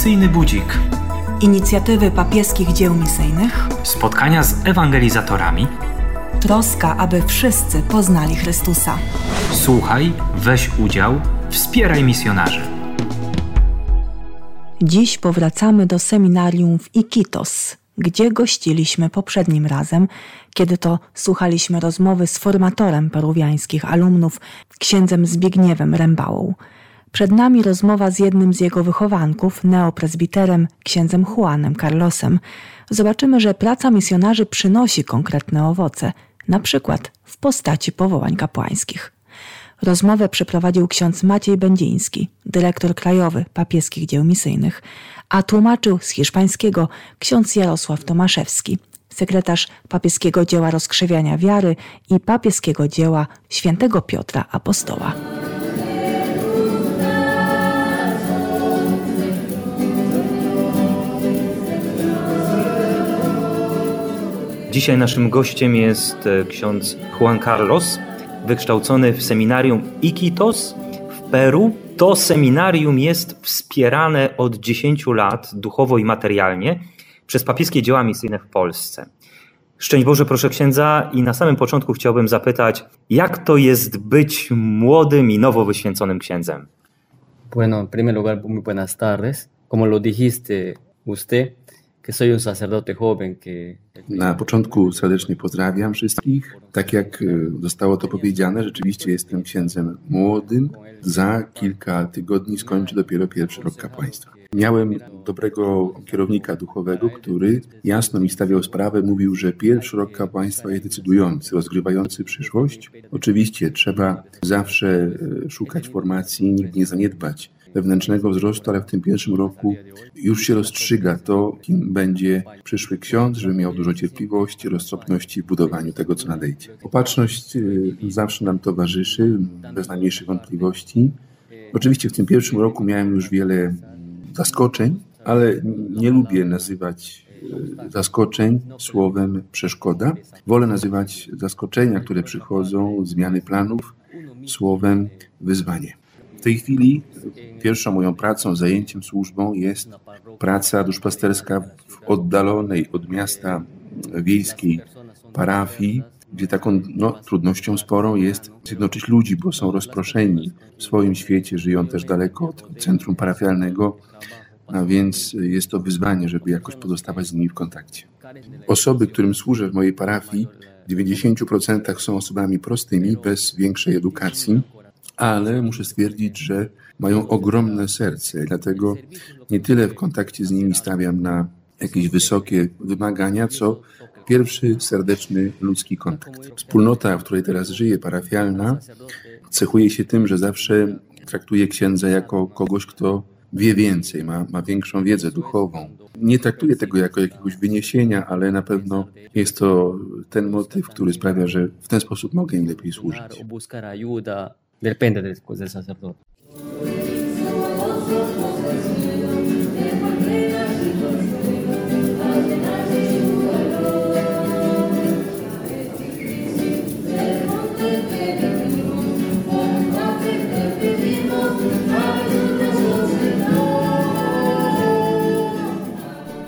Misyjny Budzik. Inicjatywy papieskich dzieł misyjnych. Spotkania z ewangelizatorami. Troska, aby wszyscy poznali Chrystusa. Słuchaj, weź udział, wspieraj misjonarzy. Dziś powracamy do seminarium w Iquitos, gdzie gościliśmy poprzednim razem, kiedy to słuchaliśmy rozmowy z formatorem peruwiańskich alumnów, księdzem Zbigniewem Rębałą. Przed nami rozmowa z jednym z jego wychowanków, neopresbiterem, księdzem Juanem Carlosem. Zobaczymy, że praca misjonarzy przynosi konkretne owoce, na przykład w postaci powołań kapłańskich. Rozmowę przeprowadził ksiądz Maciej Będziński, dyrektor krajowy papieskich dzieł misyjnych, a tłumaczył z hiszpańskiego ksiądz Jarosław Tomaszewski, sekretarz papieskiego dzieła rozkrzewiania wiary i papieskiego dzieła świętego Piotra Apostoła. Dzisiaj naszym gościem jest e, ksiądz Juan Carlos, wykształcony w seminarium Iquitos w Peru. To seminarium jest wspierane od 10 lat duchowo i materialnie przez papieskie dzieła misyjne w Polsce. Szczęść Boże, proszę księdza, i na samym początku chciałbym zapytać, jak to jest być młodym i nowo wyświęconym księdzem? Bueno, en primer lugar, muy buenas tardes. Como lo dijiste usted, que soy un sacerdote joven que... Na początku serdecznie pozdrawiam wszystkich. Tak jak y, zostało to powiedziane, rzeczywiście jestem księdzem młodym. Za kilka tygodni skończę dopiero pierwszy rok kapłaństwa. Miałem dobrego kierownika duchowego, który jasno mi stawiał sprawę, mówił, że pierwszy rok kapłaństwa jest decydujący, rozgrywający przyszłość. Oczywiście trzeba zawsze y, szukać formacji, nigdy nie zaniedbać wewnętrznego wzrostu, ale w tym pierwszym roku już się rozstrzyga to, kim będzie przyszły ksiądz, żeby miał dużo cierpliwości, roztropności w budowaniu tego, co nadejdzie. Opatrzność y, zawsze nam towarzyszy, bez najmniejszych wątpliwości. Oczywiście w tym pierwszym roku miałem już wiele zaskoczeń, ale nie lubię nazywać y, zaskoczeń słowem przeszkoda. Wolę nazywać zaskoczenia, które przychodzą, zmiany planów, słowem wyzwanie. W tej chwili pierwszą moją pracą, zajęciem, służbą jest praca duszpasterska w oddalonej od miasta wiejskiej parafii, gdzie taką no, trudnością sporą jest zjednoczyć ludzi, bo są rozproszeni w swoim świecie, żyją też daleko od centrum parafialnego, a więc jest to wyzwanie, żeby jakoś pozostawać z nimi w kontakcie. Osoby, którym służę w mojej parafii, w 90% są osobami prostymi, bez większej edukacji, ale muszę stwierdzić, że mają ogromne serce, dlatego nie tyle w kontakcie z nimi stawiam na jakieś wysokie wymagania, co pierwszy serdeczny ludzki kontakt. Wspólnota, w której teraz żyję, parafialna, cechuje się tym, że zawsze traktuje księdza jako kogoś, kto wie więcej, ma, ma większą wiedzę duchową. Nie traktuję tego jako jakiegoś wyniesienia, ale na pewno jest to ten motyw, który sprawia, że w ten sposób mogę im lepiej służyć. Depende del, del sacerdote.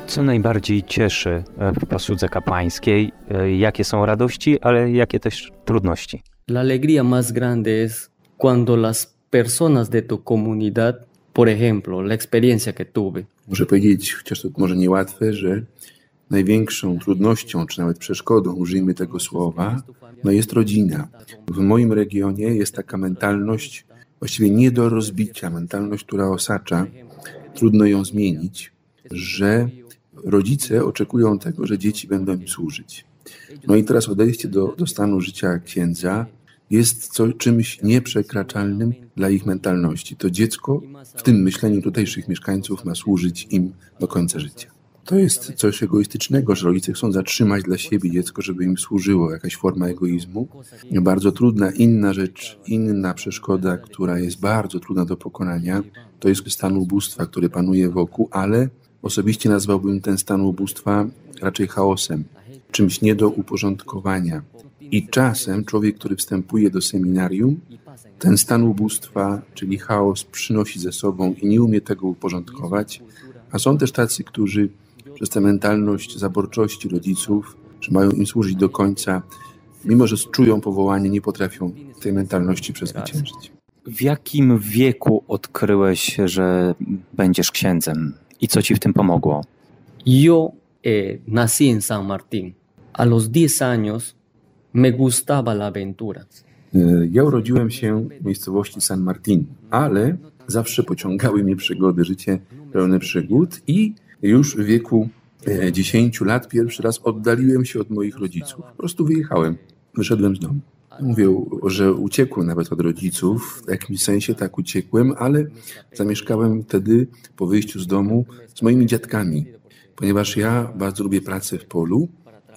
Co najbardziej cieszy w posłudze kapłańskiej? Jakie są radości, ale jakie też trudności? La alegría más grande es cuando las personas de tu comunidad, por ejemplo, la experiencia que tuve. Muszę powiedzieć, chociaż to może niełatwe, że największą trudnością, czy nawet przeszkodą, użyjmy tego słowa, no jest rodzina. W moim regionie jest taka mentalność właściwie nie do rozbicia, mentalność, która osacza, trudno ją zmienić, że rodzice oczekują tego, że dzieci będą im służyć. No i teraz odejście do, do stanu życia księdza jest co, czymś nieprzekraczalnym dla ich mentalności. To dziecko w tym myśleniu tutejszych mieszkańców ma służyć im do końca życia. To jest coś egoistycznego, że rodzice chcą zatrzymać dla siebie dziecko, żeby im służyło, jakaś forma egoizmu. Bardzo trudna inna rzecz, inna przeszkoda, która jest bardzo trudna do pokonania, to jest stan ubóstwa, który panuje wokół, ale osobiście nazwałbym ten stan ubóstwa raczej chaosem, czymś nie do uporządkowania. I czasem człowiek, który wstępuje do seminarium, ten stan ubóstwa, czyli chaos, przynosi ze sobą i nie umie tego uporządkować, A są też tacy, którzy przez tę mentalność zaborczości rodziców, że mają im służyć do końca, mimo że czują powołanie, nie potrafią tej mentalności przezwyciężyć. W jakim wieku odkryłeś, że będziesz księdzem i co ci w tym pomogło? Yo eh, nací en San Martín. A los 10 años me gustaba la aventura. E, Ja urodziłem się w miejscowości San Martin, ale zawsze pociągały mnie przygody, życie pełne przygód i już w wieku e, 10 lat pierwszy raz oddaliłem się od moich rodziców. Po prostu wyjechałem, wyszedłem z domu. Mówię, że uciekłem nawet od rodziców, w jakimś sensie tak uciekłem, ale zamieszkałem wtedy po wyjściu z domu z moimi dziadkami, ponieważ ja bardzo lubię pracę w polu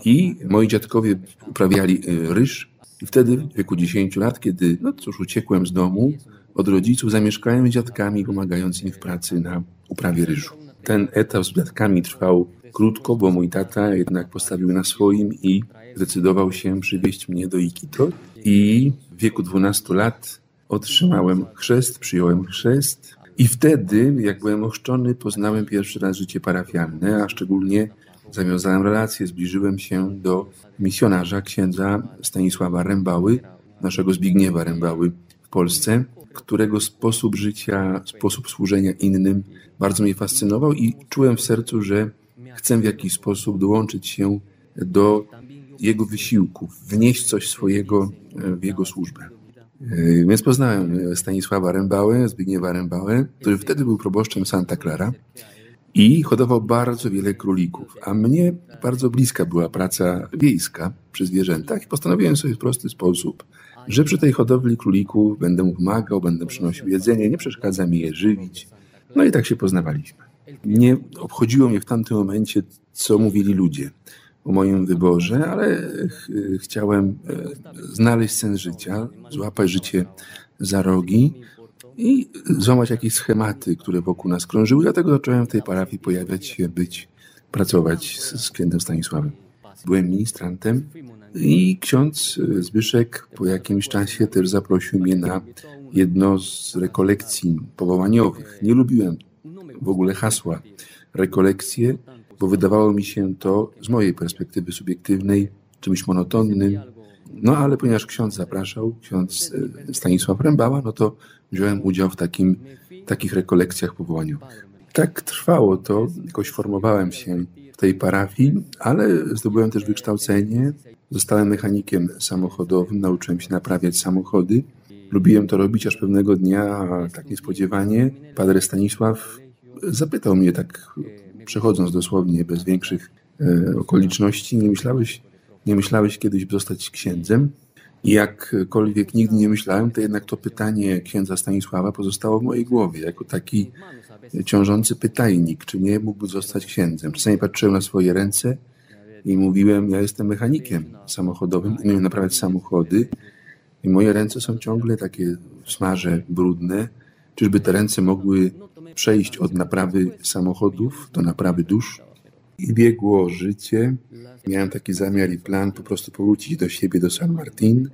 i moi dziadkowie uprawiali e, ryż i wtedy w wieku 10 lat, kiedy, no cóż, uciekłem z domu od rodziców, zamieszkałem z dziadkami, pomagając im w pracy na uprawie ryżu. Ten etap z dziadkami trwał krótko, bo mój tata jednak postawił na swoim i zdecydował się przywieźć mnie do Ikito. I w wieku 12 lat otrzymałem chrzest, przyjąłem chrzest. I wtedy, jak byłem ochrzczony, poznałem pierwszy raz życie parafialne, a szczególnie zawiązałem relacje, zbliżyłem się do misjonarza księdza Stanisława Rębały, naszego Zbigniewa Rębały w Polsce, którego sposób życia, sposób służenia innym bardzo mnie fascynował i czułem w sercu, że chcę w jakiś sposób dołączyć się do jego wysiłków, wnieść coś swojego e, w jego służbę. E, Więc poznałem Stanisława Rębałę, Zbigniewa Rębałę, który wtedy był proboszczem Santa Clara i hodował bardzo wiele królików. A mnie bardzo bliska była praca wiejska przy zwierzętach i postanowiłem sobie w prosty sposób, że przy tej hodowli królików będę mu pomagał, będę przynosił jedzenie, nie przeszkadza mi je żywić. No i tak się poznawaliśmy. Nie obchodziło mnie w tamtym momencie, co mówili ludzie o moim wyborze, ale ch chciałem e, znaleźć sens życia, złapać życie za rogi i złamać jakieś schematy, które wokół nas krążyły. Dlatego zacząłem w tej parafii pojawiać się, być, pracować z, z księdzem Stanisławem. Byłem ministrantem i ksiądz Zbyszek po jakimś czasie też zaprosił mnie na jedno z rekolekcji powołaniowych. Nie lubiłem w ogóle hasła rekolekcje, bo wydawało mi się to z mojej perspektywy subiektywnej czymś monotonnym. No ale ponieważ ksiądz zapraszał, ksiądz e, Stanisław Rębała, no to wziąłem udział w takim, takich rekolekcjach powołaniowych. Tak trwało to, jakoś formowałem się w tej parafii, ale zdobyłem też wykształcenie. Zostałem mechanikiem samochodowym, nauczyłem się naprawiać samochody. Lubiłem to robić, aż pewnego dnia, tak niespodziewanie, padre Stanisław zapytał mnie tak, przechodząc dosłownie bez większych e, okoliczności, nie myślałeś, nie myślałeś kiedyś zostać księdzem? Jakkolwiek nigdy nie myślałem, to jednak to pytanie księdza Stanisława pozostało w mojej głowie, jako taki ciążący pytajnik, czy nie mógłby zostać księdzem. Czasami patrzyłem na swoje ręce i mówiłem, ja jestem mechanikiem samochodowym, umiem naprawiać samochody i moje ręce są ciągle takie smarze, brudne. Czyżby te ręce mogły przejść od naprawy samochodów do naprawy dusz? I biegło życie. Miałem taki zamiar i plan po prostu powrócić do siebie, do San Martin,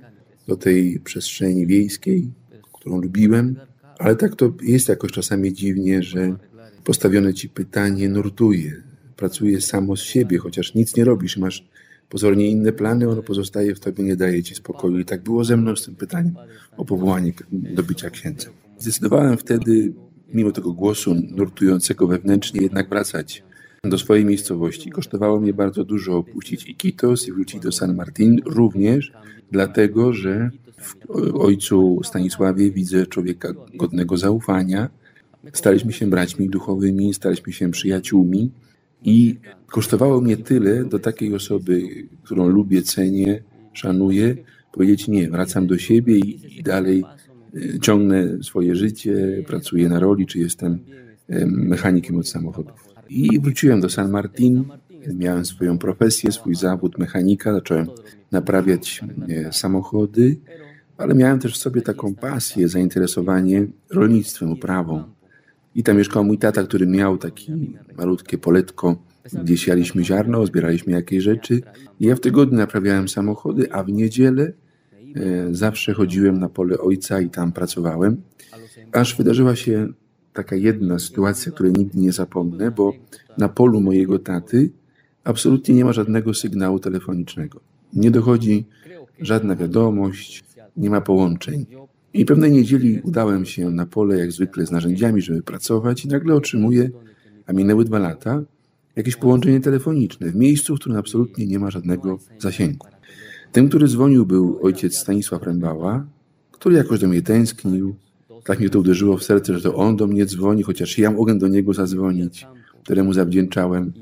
do tej przestrzeni wiejskiej, którą lubiłem. Ale tak to jest jakoś czasami dziwnie, że postawione ci pytanie nurtuje. Pracuje samo z siebie, chociaż nic nie robisz, masz pozornie inne plany, ono pozostaje w tobie, nie daje ci spokoju. I tak było ze mną z tym pytaniem o powołanie do bycia księdzem. Zdecydowałem wtedy, mimo tego głosu nurtującego wewnętrznie, jednak wracać do swojej miejscowości. Kosztowało mnie bardzo dużo opuścić Iquitos i wrócić do San Martin, również dlatego, że w ojcu Stanisławie widzę człowieka godnego zaufania. Staliśmy się braćmi duchowymi, staliśmy się przyjaciółmi i kosztowało mnie tyle do takiej osoby, którą lubię, cenię, szanuję, powiedzieć nie, wracam do siebie i, i dalej y, ciągnę swoje życie, pracuję na roli, czy jestem mechanikiem od samochodów. I wróciłem do San Martin, miałem swoją profesję, swój zawód mechanika, zacząłem naprawiać e, samochody, ale miałem też w sobie taką pasję, zainteresowanie rolnictwem, uprawą. I tam mieszkał mój tata, który miał takie malutkie poletko, gdzie sialiśmy ziarno, zbieraliśmy jakieś rzeczy. I ja w tygodniu naprawiałem samochody, a w niedzielę e, zawsze chodziłem na pole ojca i tam pracowałem. Aż wydarzyła się taka jedna sytuacja, której nigdy nie zapomnę, bo na polu mojego taty absolutnie nie ma żadnego sygnału telefonicznego. Nie dochodzi żadna wiadomość, nie ma połączeń. I pewnej niedzieli udałem się na pole, jak zwykle, z narzędziami, żeby pracować, i nagle otrzymuję, a minęły dwa lata, jakieś połączenie telefoniczne w miejscu, w którym absolutnie nie ma żadnego zasięgu. Tym, który dzwonił, był ojciec Stanisław Rębała, który jakoś do mnie tęsknił. Tak mnie to uderzyło w serce, że to on do mnie dzwoni, chociaż ja mogłem do niego zadzwonić, któremu zawdzięczałem.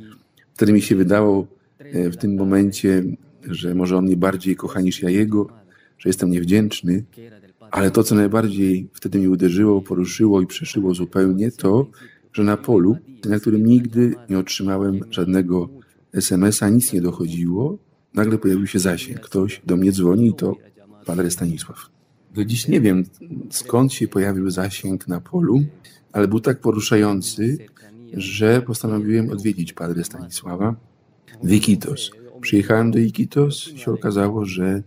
Wtedy mi się wydało e, w tym momencie, że może on mnie bardziej kocha niż ja jego, że jestem niewdzięczny, ale to, co najbardziej wtedy mnie uderzyło, poruszyło i przeszyło zupełnie, to, że na polu, na którym nigdy nie otrzymałem żadnego SMS-a, nic nie dochodziło, nagle pojawił się zasięg. Ktoś do mnie dzwoni i to Padre Stanisław. Do dziś nie wiem, skąd się pojawił zasięg na polu, ale był tak poruszający, że postanowiłem odwiedzić Padre Stanisława w Iquitos. Przyjechałem do Iquitos i się okazało, że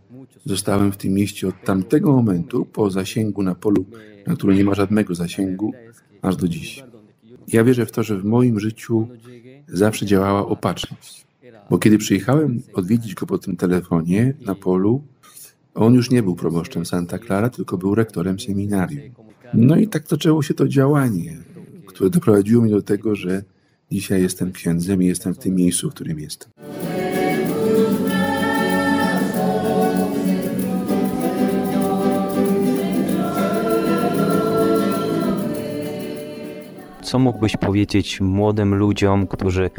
zostałem w tym mieście od tamtego momentu, po zasięgu na polu, na którym nie ma żadnego zasięgu, aż do dziś. Ja wierzę w to, że w moim życiu zawsze działała opatrzność. Bo kiedy przyjechałem odwiedzić go po tym telefonie na polu, on już nie był proboszczem Santa Clara, tylko był rektorem seminarium. No i tak zaczęło się to działanie, które doprowadziło mnie do tego, że dzisiaj jestem księdzem i jestem w tym miejscu, w którym jestem. Co mógłbyś powiedzieć młodym ludziom, którzy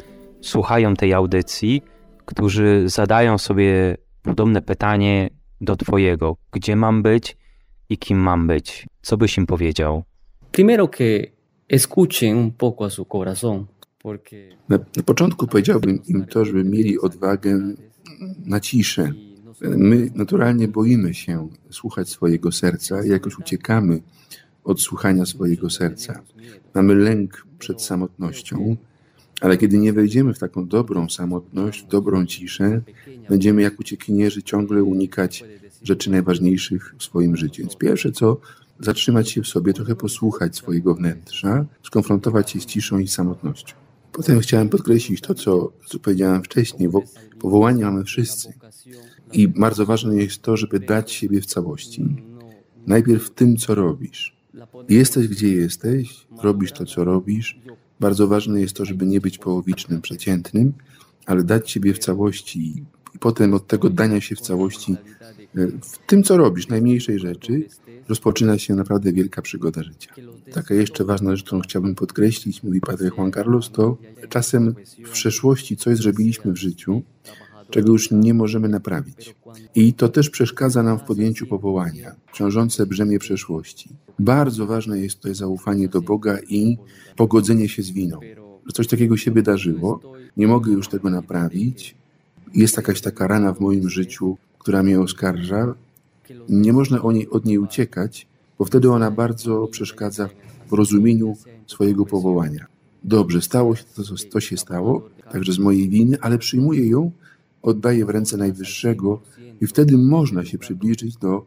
słuchają tej audycji, którzy zadają sobie podobne pytanie do Twojego: gdzie mam być i kim mam być? Co byś im powiedział? Primero que escuchen un poco a su corazón, Na, na początku powiedziałbym im to, żeby mieli odwagę na ciszę. My naturalnie boimy się słuchać swojego serca i jakoś uciekamy od słuchania swojego serca. Mamy lęk przed samotnością, ale kiedy nie wejdziemy w taką dobrą samotność, w dobrą ciszę, będziemy jak uciekinierzy ciągle unikać rzeczy najważniejszych w swoim życiu. Więc pierwsze co, zatrzymać się w sobie, trochę posłuchać swojego wnętrza, skonfrontować się z ciszą i samotnością. Potem chciałem podkreślić to, co, co powiedziałem wcześniej, powołanie mamy wszyscy. I bardzo ważne jest to, żeby dać siebie w całości. Najpierw w tym, co robisz. Jesteś, gdzie jesteś, robisz to, co robisz. Bardzo ważne jest to, żeby nie być połowicznym, przeciętnym, ale dać siebie w całości i potem od tego dania się w całości e, w tym, co robisz, najmniejszej rzeczy, rozpoczyna się naprawdę wielka przygoda życia. Taka jeszcze ważna rzecz, którą chciałbym podkreślić, mówi Padre Juan Carlos, to czasem w przeszłości coś zrobiliśmy w życiu, czego już nie możemy naprawić. I to też przeszkadza nam w podjęciu powołania, ciążące brzemię przeszłości. Bardzo ważne jest tutaj zaufanie do Boga i pogodzenie się z winą. Że coś takiego się wydarzyło, nie mogę już tego naprawić, jest jakaś taka rana w moim życiu, która mnie oskarża, nie można niej, od niej uciekać, bo wtedy ona bardzo przeszkadza w rozumieniu swojego powołania. Dobrze, stało się to, to się stało, także z mojej winy, ale przyjmuję ją, oddaję w ręce Najwyższego i wtedy można się przybliżyć do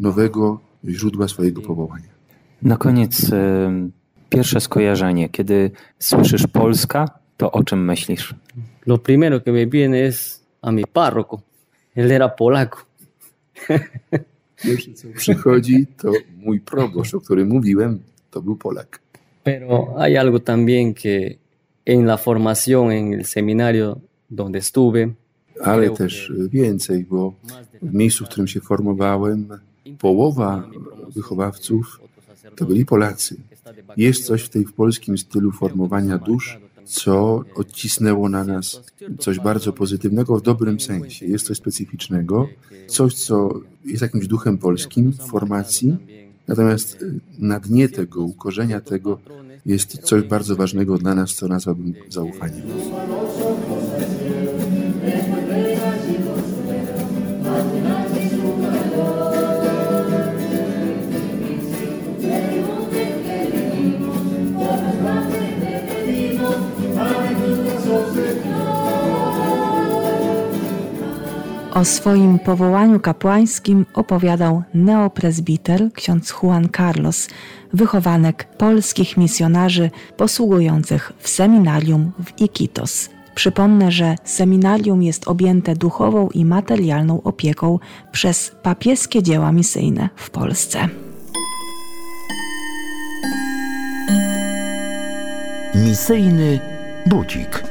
nowego źródła swojego powołania. Na koniec e, pierwsze skojarzenie. Kiedy słyszysz Polska, to o czym myślisz? lo primero que me viene es a mi párroco. Él era polaco. Pierwsze, co przychodzi, to mój proboszcz, o którym mówiłem, to był Polak. Pero hay algo también que en la formación, en el seminario donde estuve, Ale też więcej, bo w miejscu, w którym się formowałem, połowa wychowawców to byli Polacy. Jest coś w tej w polskim stylu formowania dusz, co odcisnęło na nas coś bardzo pozytywnego w dobrym sensie. Jest coś specyficznego, coś, co jest jakimś duchem polskim w formacji, natomiast na dnie tego, u korzenia tego jest coś bardzo ważnego dla nas, co nazwałbym zaufaniem. O swoim powołaniu kapłańskim opowiadał neoprezbiter ksiądz Juan Carlos, wychowanek polskich misjonarzy posługujących w seminarium w Iquitos. Przypomnę, że seminarium jest objęte duchową i materialną opieką przez papieskie dzieła misyjne w Polsce. Misyjny budzik.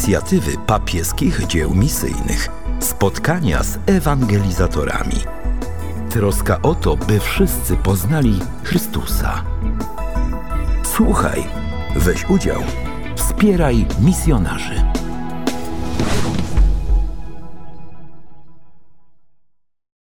Inicjatywy papieskich dzieł misyjnych. Spotkania z ewangelizatorami. Troska o to, by wszyscy poznali Chrystusa. Słuchaj, weź udział, wspieraj misjonarzy.